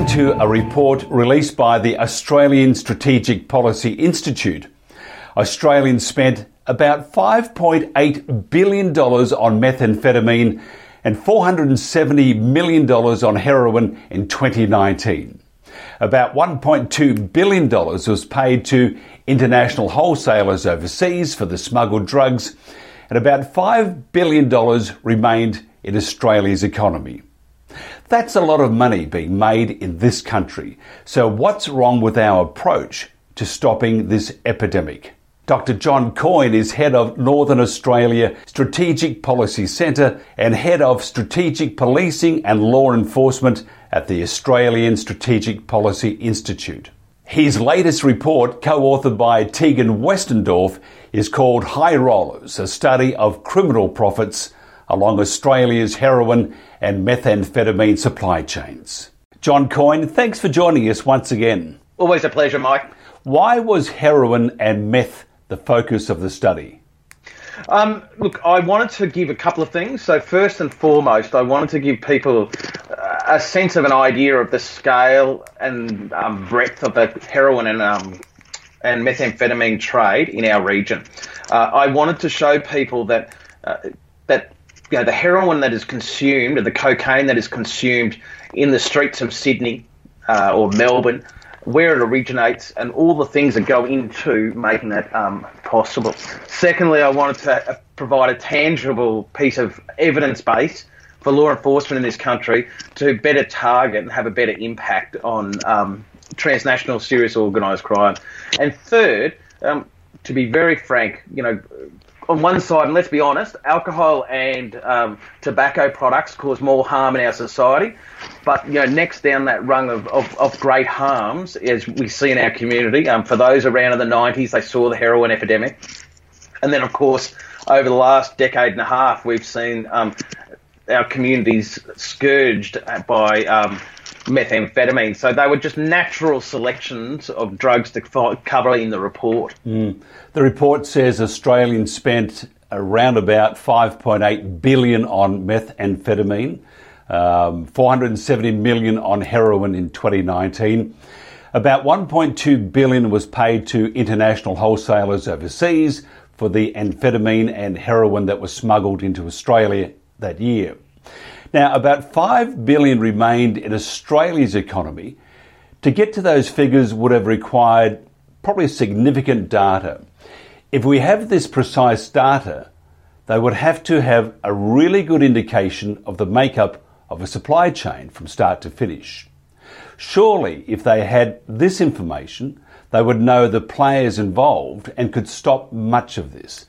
According to a report released by the Australian Strategic Policy Institute, Australians spent about $5.8 billion on methamphetamine and $470 million on heroin in 2019. About $1.2 billion was paid to international wholesalers overseas for the smuggled drugs, and about $5 billion remained in Australia's economy. That's a lot of money being made in this country. So, what's wrong with our approach to stopping this epidemic? Dr. John Coyne is head of Northern Australia Strategic Policy Centre and head of Strategic Policing and Law Enforcement at the Australian Strategic Policy Institute. His latest report, co authored by Tegan Westendorf, is called High Rollers, a study of criminal profits along Australia's heroin and methamphetamine supply chains. John Coyne, thanks for joining us once again. Always a pleasure, Mike. Why was heroin and meth the focus of the study? Um, look, I wanted to give a couple of things. So, first and foremost, I wanted to give people a sense of an idea of the scale and um, breadth of the heroin and um, and methamphetamine trade in our region. Uh, I wanted to show people that uh, that you know the heroin that is consumed, or the cocaine that is consumed in the streets of Sydney uh, or Melbourne where it originates, and all the things that go into making that um, possible. Secondly, I wanted to uh, provide a tangible piece of evidence base for law enforcement in this country to better target and have a better impact on um, transnational serious organised crime. And third, um, to be very frank, you know, on one side, and let's be honest, alcohol and um, tobacco products cause more harm in our society. But you know, next down that rung of, of, of great harms, as we see in our community, um, for those around in the 90s, they saw the heroin epidemic, and then of course over the last decade and a half, we've seen um, our communities scourged by um, methamphetamine. So they were just natural selections of drugs to cover in the report. Mm. The report says Australians spent around about 5.8 billion on methamphetamine, um, 470 million on heroin in 2019. About 1.2 billion was paid to international wholesalers overseas for the amphetamine and heroin that was smuggled into Australia that year. Now, about 5 billion remained in Australia's economy. To get to those figures would have required probably significant data. If we have this precise data, they would have to have a really good indication of the makeup of a supply chain from start to finish. Surely, if they had this information, they would know the players involved and could stop much of this.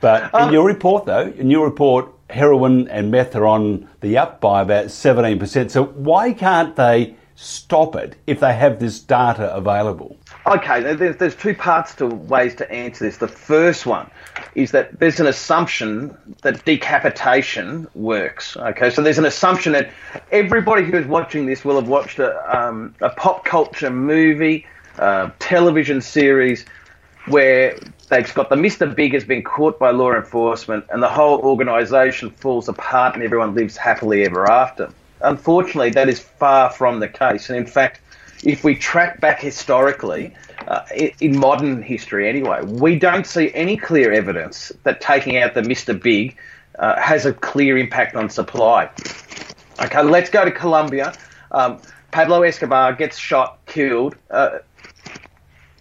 But in um, your report, though, in your report, heroin and meth are on the up by about 17%. So why can't they stop it if they have this data available? Okay, there's, there's two parts to ways to answer this. The first one is that there's an assumption that decapitation works. Okay, so there's an assumption that everybody who is watching this will have watched a, um, a pop culture movie, uh, television series where they've got the Mr. Big has been caught by law enforcement and the whole organisation falls apart and everyone lives happily ever after. Unfortunately, that is far from the case. And in fact, if we track back historically, uh, in modern history anyway, we don't see any clear evidence that taking out the Mr. Big uh, has a clear impact on supply. Okay, let's go to Colombia. Um, Pablo Escobar gets shot, killed. Uh,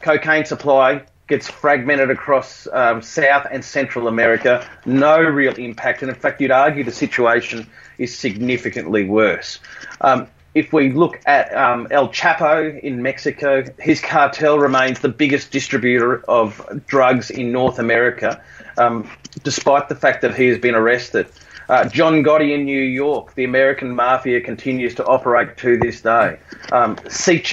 cocaine supply gets fragmented across um, South and Central America. No real impact. And in fact, you'd argue the situation is significantly worse. Um, if we look at um, El Chapo in Mexico, his cartel remains the biggest distributor of drugs in North America, um, despite the fact that he has been arrested. Uh, John Gotti in New York, the American mafia continues to operate to this day. Um,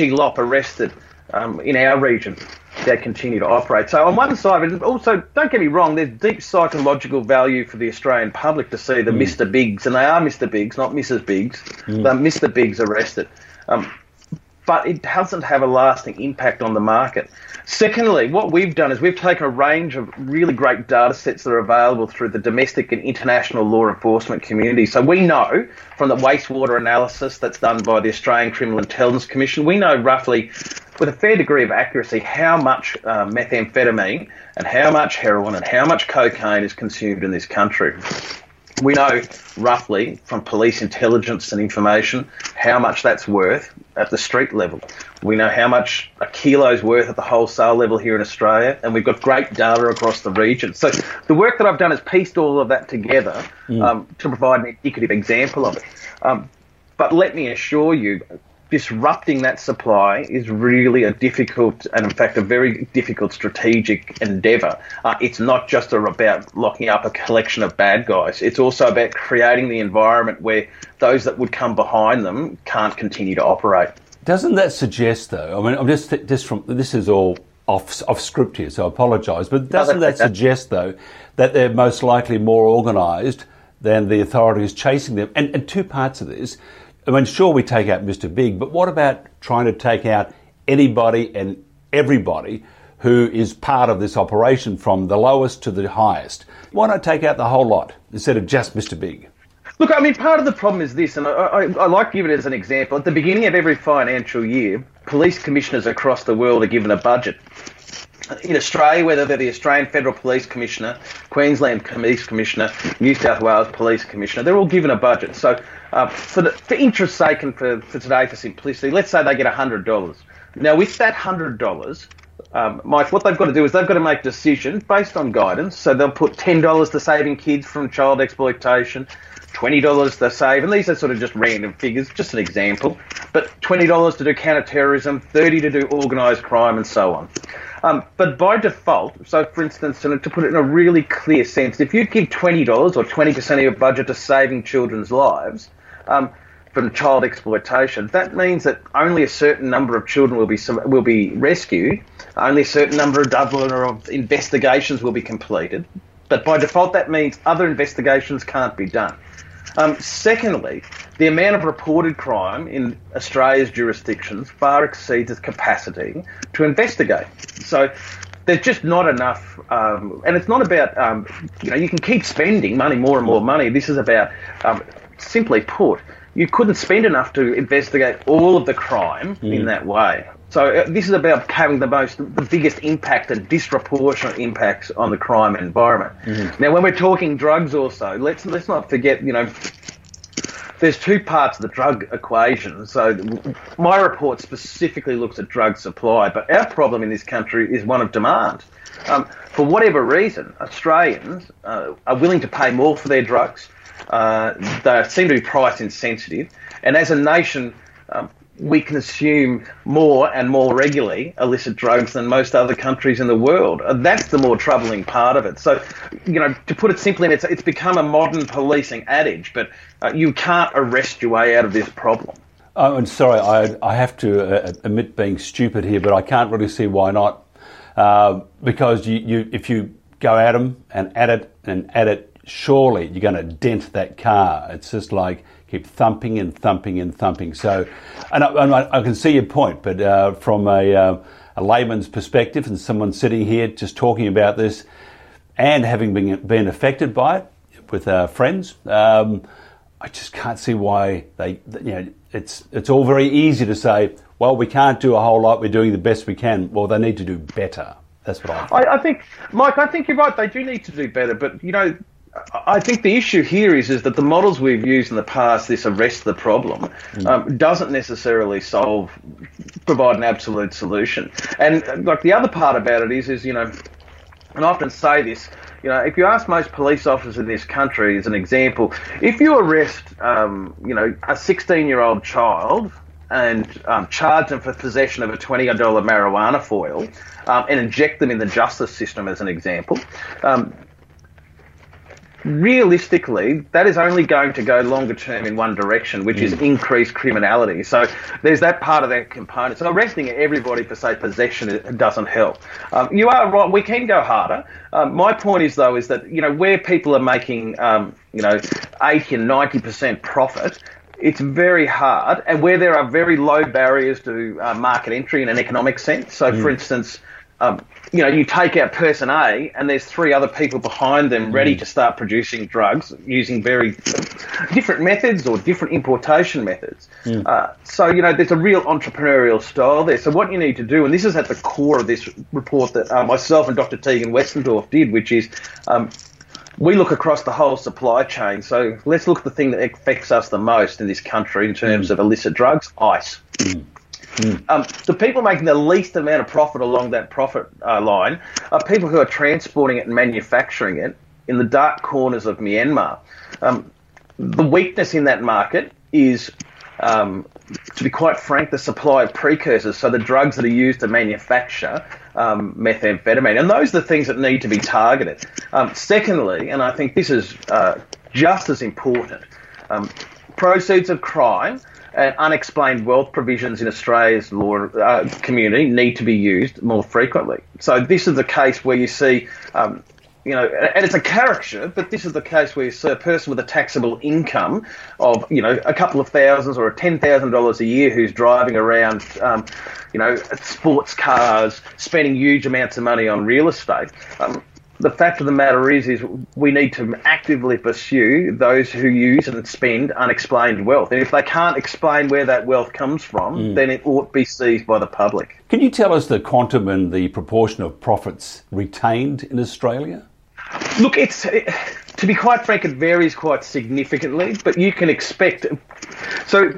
Lop arrested um, in our region that continue to operate. So on one side, but also don't get me wrong, there's deep psychological value for the Australian public to see the mm. Mr. Biggs, and they are Mr. Biggs, not Mrs. Biggs. Mm. Mr. Biggs arrested. Um, but it doesn't have a lasting impact on the market. Secondly, what we've done is we've taken a range of really great data sets that are available through the domestic and international law enforcement community. So we know from the wastewater analysis that's done by the Australian Criminal Intelligence Commission, we know roughly with a fair degree of accuracy how much uh, methamphetamine and how much heroin and how much cocaine is consumed in this country. We know roughly from police intelligence and information how much that's worth at the street level. We know how much a kilo's worth at the wholesale level here in Australia, and we've got great data across the region. So the work that I've done has pieced all of that together mm. um, to provide an indicative example of it. Um, but let me assure you, disrupting that supply is really a difficult and, in fact, a very difficult strategic endeavour. Uh, it's not just about locking up a collection of bad guys. It's also about creating the environment where those that would come behind them can't continue to operate. Doesn't that suggest, though? I mean, I'm just just from this is all off off script here, so I apologise. But doesn't that suggest, though, that they're most likely more organised than the authorities chasing them? And, and two parts of this I mean, sure, we take out Mr. Big, but what about trying to take out anybody and everybody who is part of this operation from the lowest to the highest? Why not take out the whole lot instead of just Mr. Big? Look, I mean, part of the problem is this, and I, I, I, like to give it as an example. At the beginning of every financial year, police commissioners across the world are given a budget. In Australia, whether they're the Australian Federal Police Commissioner, Queensland Police Commissioner, New South Wales Police Commissioner, they're all given a budget. So uh, for, the, for interest's sake and for, for today, for simplicity, let's say they get $100. Now, with that $100, um, Mike, what they've got to do is they've got to make decisions based on guidance. So they'll put $10 to saving kids from child exploitation, $20 to save, and these are sort of just random figures, just an example, but $20 to do counterterrorism, 30 to do organised crime, and so on. Um, but by default, so for instance, to, put it in a really clear sense, if you give $20 or 20% of your budget to saving children's lives, um, from child exploitation, that means that only a certain number of children will be will be rescued, only a certain number of of investigations will be completed. But by default, that means other investigations can't be done. Um, secondly, the amount of reported crime in Australia's jurisdictions far exceeds its capacity to investigate. So there's just not enough, um, and it's not about um, you know you can keep spending money, more and more money. This is about um, simply put, you couldn't spend enough to investigate all of the crime mm. in that way. So uh, this is about having the most, the biggest impact and disproportionate impacts on the crime environment. Mm. Now, when we're talking drugs, also let's let's not forget, you know, there's two parts of the drug equation. So my report specifically looks at drug supply, but our problem in this country is one of demand. Um, for whatever reason, Australians uh, are willing to pay more for their drugs. Uh, they seem to be price insensitive, and as a nation, um, we consume more and more regularly illicit drugs than most other countries in the world. Uh, that's the more troubling part of it. So, you know, to put it simply, it's, it's become a modern policing adage, but uh, you can't arrest your way out of this problem. Oh, and sorry, I, I have to uh, admit being stupid here, but I can't really see why not. Uh, because you, you, if you go at them and at it and at it surely you're going to dent that car. It's just like keep thumping and thumping and thumping. So, and I, I can see your point, but uh, from a, uh, a, layman's perspective and someone sitting here just talking about this and having been, been affected by it with our friends, um, I just can't see why they, you know, it's, it's all very easy to say, well, we can't do a whole lot, we're doing the best we can. Well, they need to do better. That's what I think. I, I think, Mike, I think you're right. They do need to do better, but you know, I think the issue here is is that the models we've used in the past, this arrest the problem, mm. um, doesn't necessarily solve, provide an absolute solution. And like the other part about it is, is you know, and I often say this, you know, if you ask most police officers in this country, as an example, if you arrest, um, you know, a 16-year-old child and um, charge them for possession of a $20 marijuana foil um, and inject them in the justice system, as an example, um, realistically, that is only going to go longer term in one direction, which mm. is increased criminality. So there's that part of that component. So arresting everybody for, say, possession doesn't help. Um, you are right. We can go harder. Um, my point is, though, is that, you know, where people are making, um, you know, 80 and 90% profit, it's very hard, and where there are very low barriers to uh, market entry in an economic sense. So, mm. for instance, um, you know, you take out person A, and there's three other people behind them ready mm. to start producing drugs using very different methods or different importation methods. Uh, so, you know, there's a real entrepreneurial style there. So, what you need to do, and this is at the core of this report that uh, myself and Dr. Tegan Westendorf did, which is um, we look across the whole supply chain. So let's look at the thing that affects us the most in this country in terms mm. of illicit drugs ice. Mm. Mm. Um, the people making the least amount of profit along that profit uh, line are people who are transporting it and manufacturing it in the dark corners of Myanmar. Um, the weakness in that market is um, to be quite frank, the supply of precursors, so the drugs that are used to manufacture um, methamphetamine. And those are the things that need to be targeted. Um, secondly, and I think this is uh, just as important, um, proceeds of crime and unexplained wealth provisions in Australia's law uh, community need to be used more frequently. So this is the case where you see um, you know, and it's a caricature, but this is the case where you see a person with a taxable income of, you know, a couple of thousands or ten thousand dollars a year who's driving around, um, you know, sports cars, spending huge amounts of money on real estate. Um, the fact of the matter is, is we need to actively pursue those who use and spend unexplained wealth. And if they can't explain where that wealth comes from, mm. then it ought to be seized by the public. Can you tell us the quantum and the proportion of profits retained in Australia? Look, it's it, to be quite frank, it varies quite significantly, but you can expect. So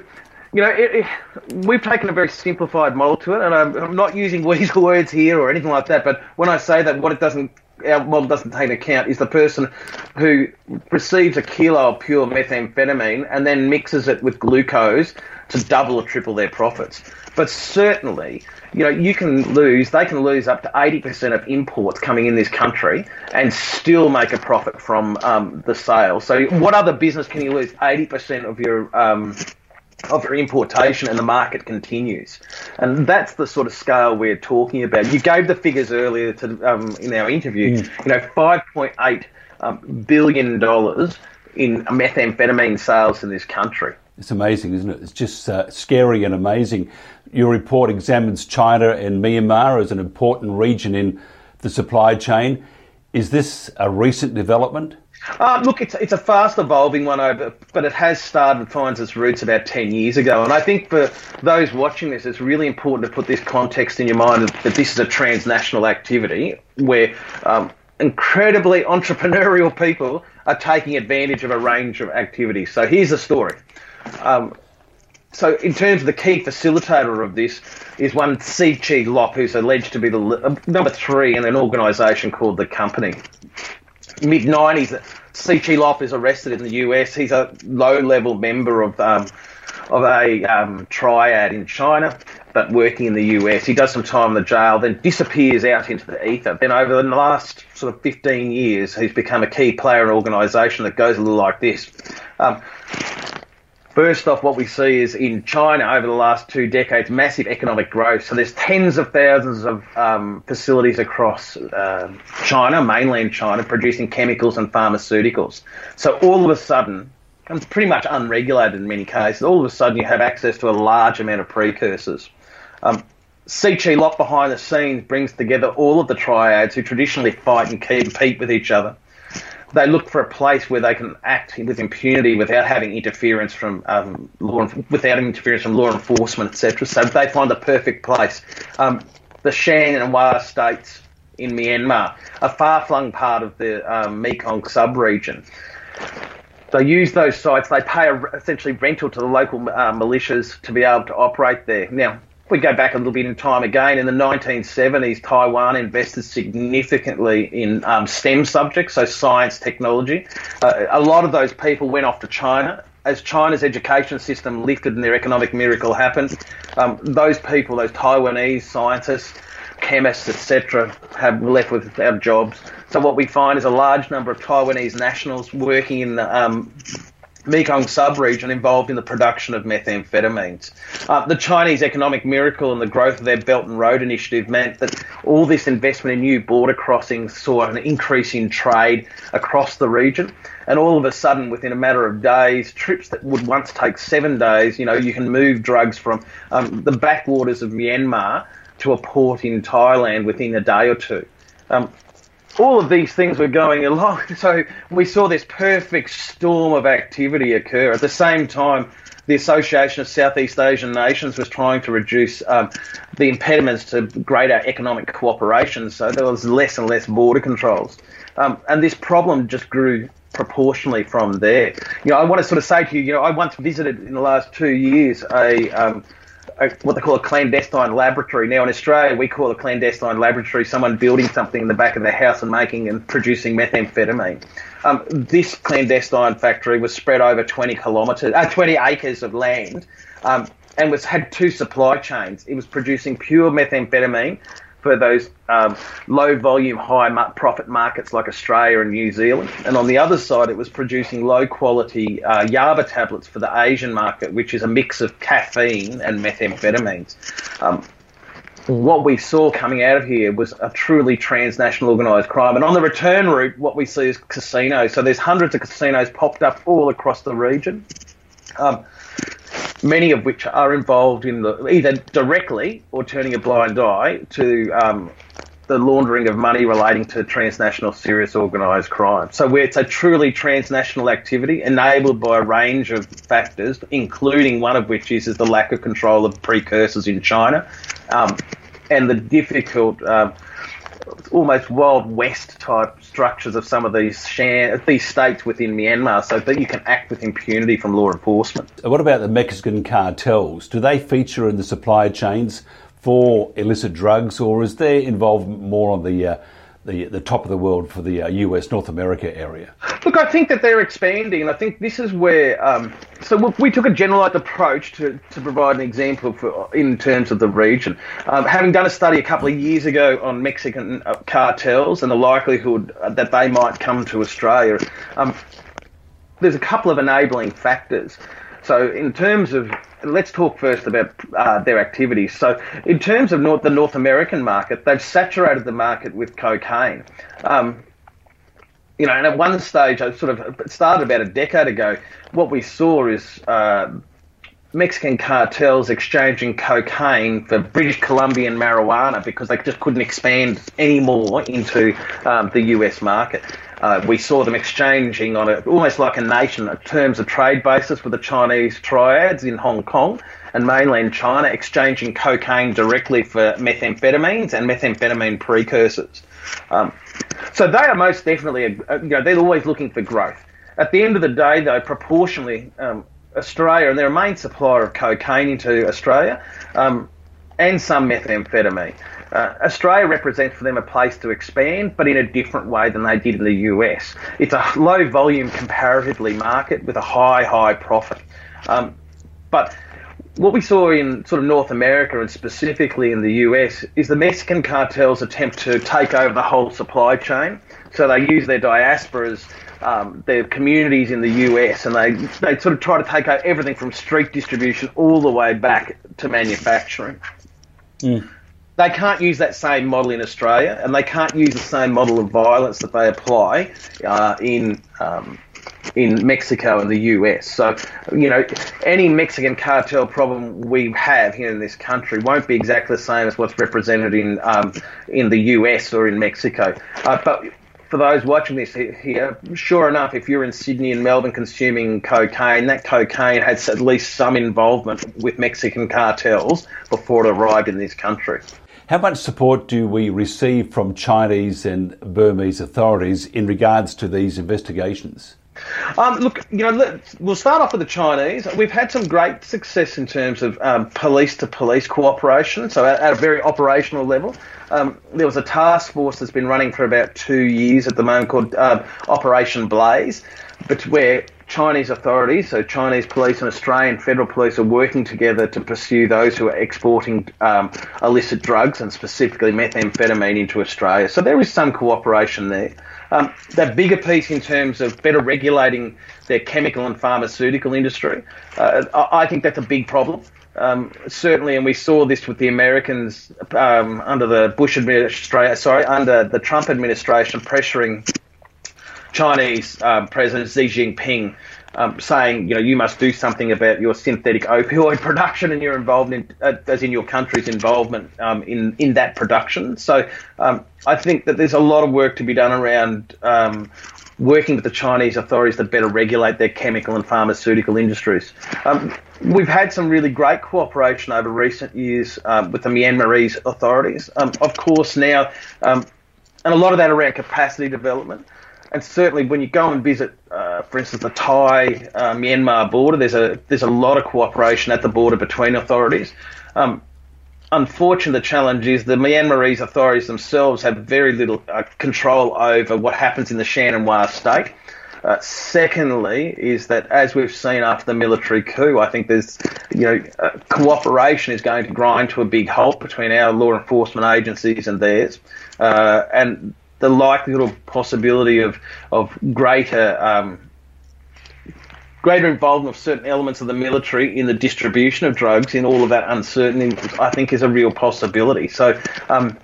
you know, it, it, we've taken a very simplified model to it, and I'm, I'm, not using weasel words here or anything like that. But when I say that, what it doesn't, our model doesn't take into account is the person who receives a kilo of pure methamphetamine and then mixes it with glucose to double or triple their profits. But certainly, you know, you can lose, they can lose up to 80% of imports coming in this country and still make a profit from um, the sale. So, what other business can you lose 80% of your um, of your importation and the market continues. And that's the sort of scale we're talking about. You gave the figures earlier to, um, in our interview, mm. you know, $5.8 um, billion dollars in methamphetamine sales in this country. It's amazing, isn't it? It's just uh, scary and amazing. Your report examines China and Myanmar as an important region in the supply chain. Is this a recent development? Uh, look, it's it's a fast evolving one, over, but it has started finds its roots about ten years ago. And I think for those watching this, it's really important to put this context in your mind that this is a transnational activity where um, incredibly entrepreneurial people are taking advantage of a range of activities. So here's the story. Um, so, in terms of the key facilitator of this, is one Tse Chi Lop, who's alleged to be the uh, number three in an organisation called the Company. Mid 90s, Tse Chi Lop is arrested in the US. He's a low level member of um, of a um, triad in China, but working in the US. He does some time in the jail, then disappears out into the ether. Then, over the last sort of 15 years, he's become a key player in an organisation that goes a little like this. Um, First off, what we see is in China over the last two decades, massive economic growth. So there's tens of thousands of um, facilities across uh, China, mainland China, producing chemicals and pharmaceuticals. So all of a sudden, and it's pretty much unregulated in many cases, all of a sudden you have access to a large amount of precursors. Um, Chi behind the scenes brings together all of the triads who traditionally fight and compete with each other they look for a place where they can act with impunity without having interference from um, law, without interference from law enforcement, etc. So they find the perfect place. Um, the Shan and Wa states in Myanmar, a far-flung part of the um, Mekong sub-region. They use those sites. They pay a, essentially rental to the local uh, militias to be able to operate there. Now, we go back a little bit in time again, in the 1970s, Taiwan invested significantly in um, STEM subjects, so science, technology. Uh, a lot of those people went off to China. As China's education system lifted and their economic miracle happened, um, those people, those Taiwanese scientists, chemists, etc., have left without jobs. So what we find is a large number of Taiwanese nationals working in the um, Mekong sub-region involved in the production of methamphetamines. Uh, the Chinese economic miracle and the growth of their Belt and Road Initiative meant that all this investment in new border crossings saw an increase in trade across the region. And all of a sudden, within a matter of days, trips that would once take seven days, you know, you can move drugs from um, the backwaters of Myanmar to a port in Thailand within a day or two. Um, all of these things were going along. So we saw this perfect storm of activity occur. At the same time, the Association of Southeast Asian Nations was trying to reduce um, the impediments to greater economic cooperation. So there was less and less border controls. Um, and this problem just grew proportionally from there. You know, I want to sort of say to you, you know, I once visited in the last two years a um, what they call a clandestine laboratory. Now in Australia, we call a clandestine laboratory someone building something in the back of their house and making and producing methamphetamine. Um, this clandestine factory was spread over 20 kilometres, uh, 20 acres of land, um, and was had two supply chains. It was producing pure methamphetamine for those um, low volume, high profit markets like Australia and New Zealand. And on the other side, it was producing low quality uh, Yaba tablets for the Asian market, which is a mix of caffeine and methamphetamines. Um, what we saw coming out of here was a truly transnational organised crime. And on the return route, what we see is casinos. So there's hundreds of casinos popped up all across the region. Um, many of which are involved in the, either directly or turning a blind eye to um, the laundering of money relating to transnational serious organised crime. So it's a truly transnational activity enabled by a range of factors, including one of which is, is the lack of control of precursors in China um, and the difficult. Um, almost Wild West type structures of some of these Shan, these states within Myanmar, so that you can act with impunity from law enforcement. What about the Mexican cartels? Do they feature in the supply chains for illicit drugs, or is their involvement more on the uh, the, the top of the world for the uh, US North America area? Look, I think that they're expanding, and I think this is where. Um, so we took a generalised approach to, to provide an example for, in terms of the region. Um, having done a study a couple of years ago on Mexican uh, cartels and the likelihood that they might come to Australia, um, there's a couple of enabling factors. So, in terms of, let's talk first about uh, their activities. So, in terms of North, the North American market, they've saturated the market with cocaine. Um, you know, and at one stage, I sort of started about a decade ago. What we saw is uh, Mexican cartels exchanging cocaine for British Columbian marijuana because they just couldn't expand anymore into um, the US market. Uh, we saw them exchanging on a, almost like a nation terms of trade basis with the Chinese triads in Hong Kong and mainland China exchanging cocaine directly for methamphetamines and methamphetamine precursors. Um, so they are most definitely, a, you know, they're always looking for growth. At the end of the day, though, proportionally, um, Australia, and they're a main supplier of cocaine into Australia, um, and some methamphetamine. Uh, Australia represents for them a place to expand, but in a different way than they did in the US. It's a low volume, comparatively market with a high, high profit. Um, but what we saw in sort of North America and specifically in the US is the Mexican cartels attempt to take over the whole supply chain. So they use their diasporas, um, their communities in the US, and they, they sort of try to take over everything from street distribution all the way back to manufacturing. Mm they can't use that same model in Australia, and they can't use the same model of violence that they apply uh, in um, in Mexico and the US. So, you know, any Mexican cartel problem we have here in this country won't be exactly the same as what's represented in um, in the US or in Mexico. Uh, but for those watching this here, sure enough, if you're in Sydney and Melbourne consuming cocaine, that cocaine has at least some involvement with Mexican cartels before it arrived in this country. How much support do we receive from Chinese and Burmese authorities in regards to these investigations? Um, look, you know, we'll start off with the Chinese. We've had some great success in terms of um, police to police cooperation, so at, at a very operational level. Um, there was a task force that's been running for about two years at the moment called uh, Operation Blaze, but where Chinese authorities, so Chinese police and Australian federal police, are working together to pursue those who are exporting um, illicit drugs and specifically methamphetamine into Australia. So there is some cooperation there. Um, that bigger piece in terms of better regulating their chemical and pharmaceutical industry, uh, I think that's a big problem. Um, certainly, and we saw this with the Americans um, under the Bush administration, sorry, under the Trump administration, pressuring Chinese um, President Xi Jinping um, saying, you know, you must do something about your synthetic opioid production and your involvement, in, uh, as in your country's involvement um, in in that production. So um, I think that there's a lot of work to be done around um, working with the Chinese authorities to better regulate their chemical and pharmaceutical industries. Um, we've had some really great cooperation over recent years um, with the Myanmarese authorities. of course, now, and a lot of that around capacity development and certainly when you go and visit, uh, for instance, the Thai uh, Myanmar border, there's a there's a lot of cooperation at the border between authorities. Um, unfortunately, the challenge is the Myanmarese authorities themselves have very little uh, control over what happens in the Shan and Wa state. Uh, secondly, is that as we've seen after the military coup, I think there's, you know, uh, cooperation is going to grind to a big halt between our law enforcement agencies and theirs, uh, and the likelihood or possibility of of greater um, greater involvement of certain elements of the military in the distribution of drugs in all of that uncertainty, I think, is a real possibility. So. Um,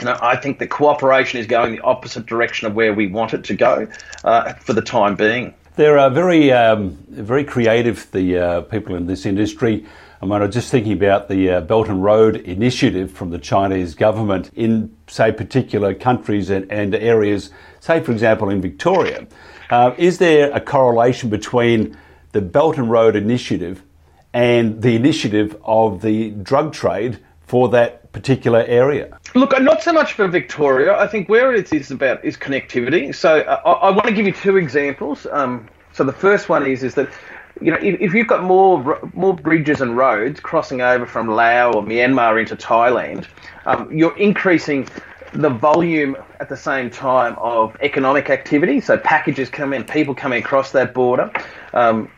you know, I think the cooperation is going the opposite direction of where we want it to go uh, for the time being. They're uh, very, um, very creative, the uh, people in this industry. I mean, I was just thinking about the uh, Belt and Road initiative from the Chinese government in, say, particular countries and, and areas, say, for example, in Victoria. Uh, is there a correlation between the Belt and Road initiative and the initiative of the drug trade for that particular area? Look, not so much for Victoria. I think where it is about is connectivity. So uh, I, I, want to give you two examples. Um, so the first one is is that you know, if, if, you've got more more bridges and roads crossing over from Laos or Myanmar into Thailand, um, you're increasing the volume at the same time of economic activity. So packages come in, people coming across that border. Um,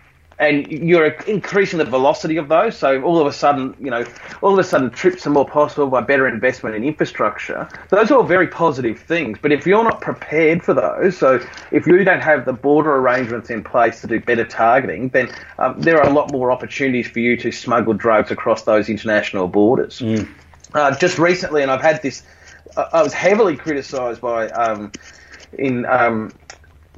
and you're increasing the velocity of those. So all of a sudden, you know, all of a sudden trips are more possible by better investment in infrastructure. Those are all very positive things. But if you're not prepared for those, so if you don't have the border arrangements in place to do better targeting, then um, there are a lot more opportunities for you to smuggle drugs across those international borders. Mm. Uh, just recently, and I've had this, I was heavily criticised by um, in um,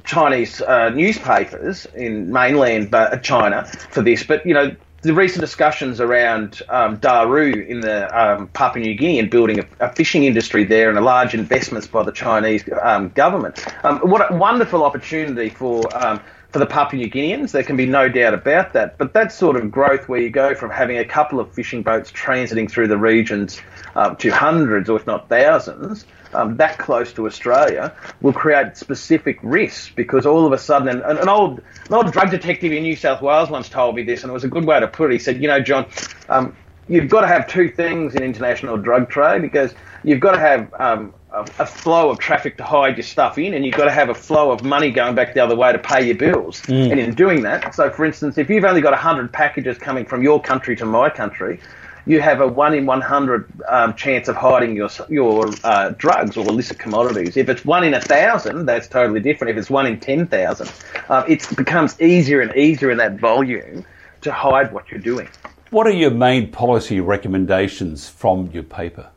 Chinese uh, newspapers in mainland China for this, but you know the recent discussions around um, Daru in the um, Papua New Guinea and building a, a, fishing industry there and a large investments by the Chinese um, government. Um, what a wonderful opportunity for um, for the Papua New Guineans. There can be no doubt about that. But that sort of growth where you go from having a couple of fishing boats transiting through the regions um, to hundreds or if not thousands um, that close to Australia will create specific risks because all of a sudden, an, an, old an old drug detective in New South Wales once told me this, and it was a good way to put it. He said, "You know, John, um, you've got to have two things in international drug trade because you've got to have um, a, a, flow of traffic to hide your stuff in, and you've got to have a flow of money going back the other way to pay your bills. Mm. And in doing that, so for instance, if you've only got 100 packages coming from your country to my country, you have a one in 100 um, chance of hiding your your uh, drugs or illicit commodities. If it's one in a thousand, that's totally different. If it's one in 10,000, uh, it becomes easier and easier in that volume to hide what you're doing. What are your main policy recommendations from your paper?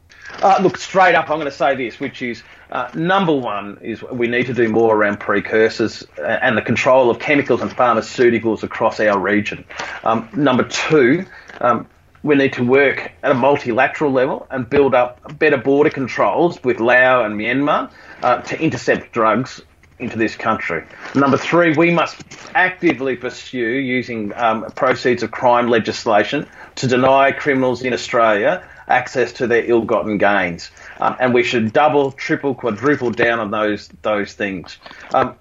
Uh, look, straight up, I'm going to say this, which is uh, number one is we need to do more around precursors uh, and the control of chemicals and pharmaceuticals across our region. Um, number two, um, we need to work at a multilateral level and build up better border controls with Laos and Myanmar uh, to intercept drugs into this country. Number three, we must actively pursue using um, proceeds of crime legislation to deny criminals in Australia access to their ill-gotten gains, um, and we should double, triple, quadruple down on those those things. Um,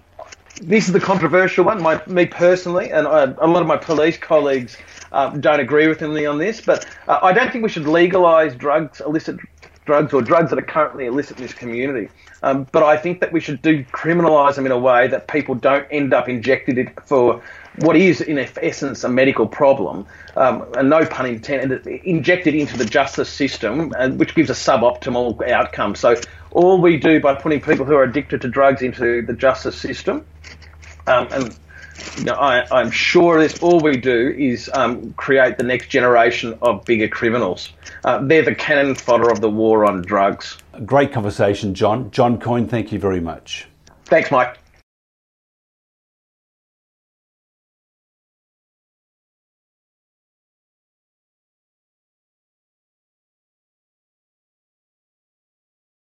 this is the controversial one. My, me personally, and I, a lot of my police colleagues uh, don't agree with me on this, but uh, I don't think we should legalise drugs, illicit drugs or drugs that are currently illicit in this community. Um, but I think that we should do criminalise them in a way that people don't end up injected it for what is, in essence, a medical problem, um, and no pun intended, injected into the justice system, uh, which gives a suboptimal outcome. So all we do by putting people who are addicted to drugs into the justice system, um, and you know, I, am sure this, all we do is um, create the next generation of bigger criminals. Uh, they're the cannon fodder of the war on drugs. Great conversation, John. John Coyne, thank you very much. Thanks, Mike.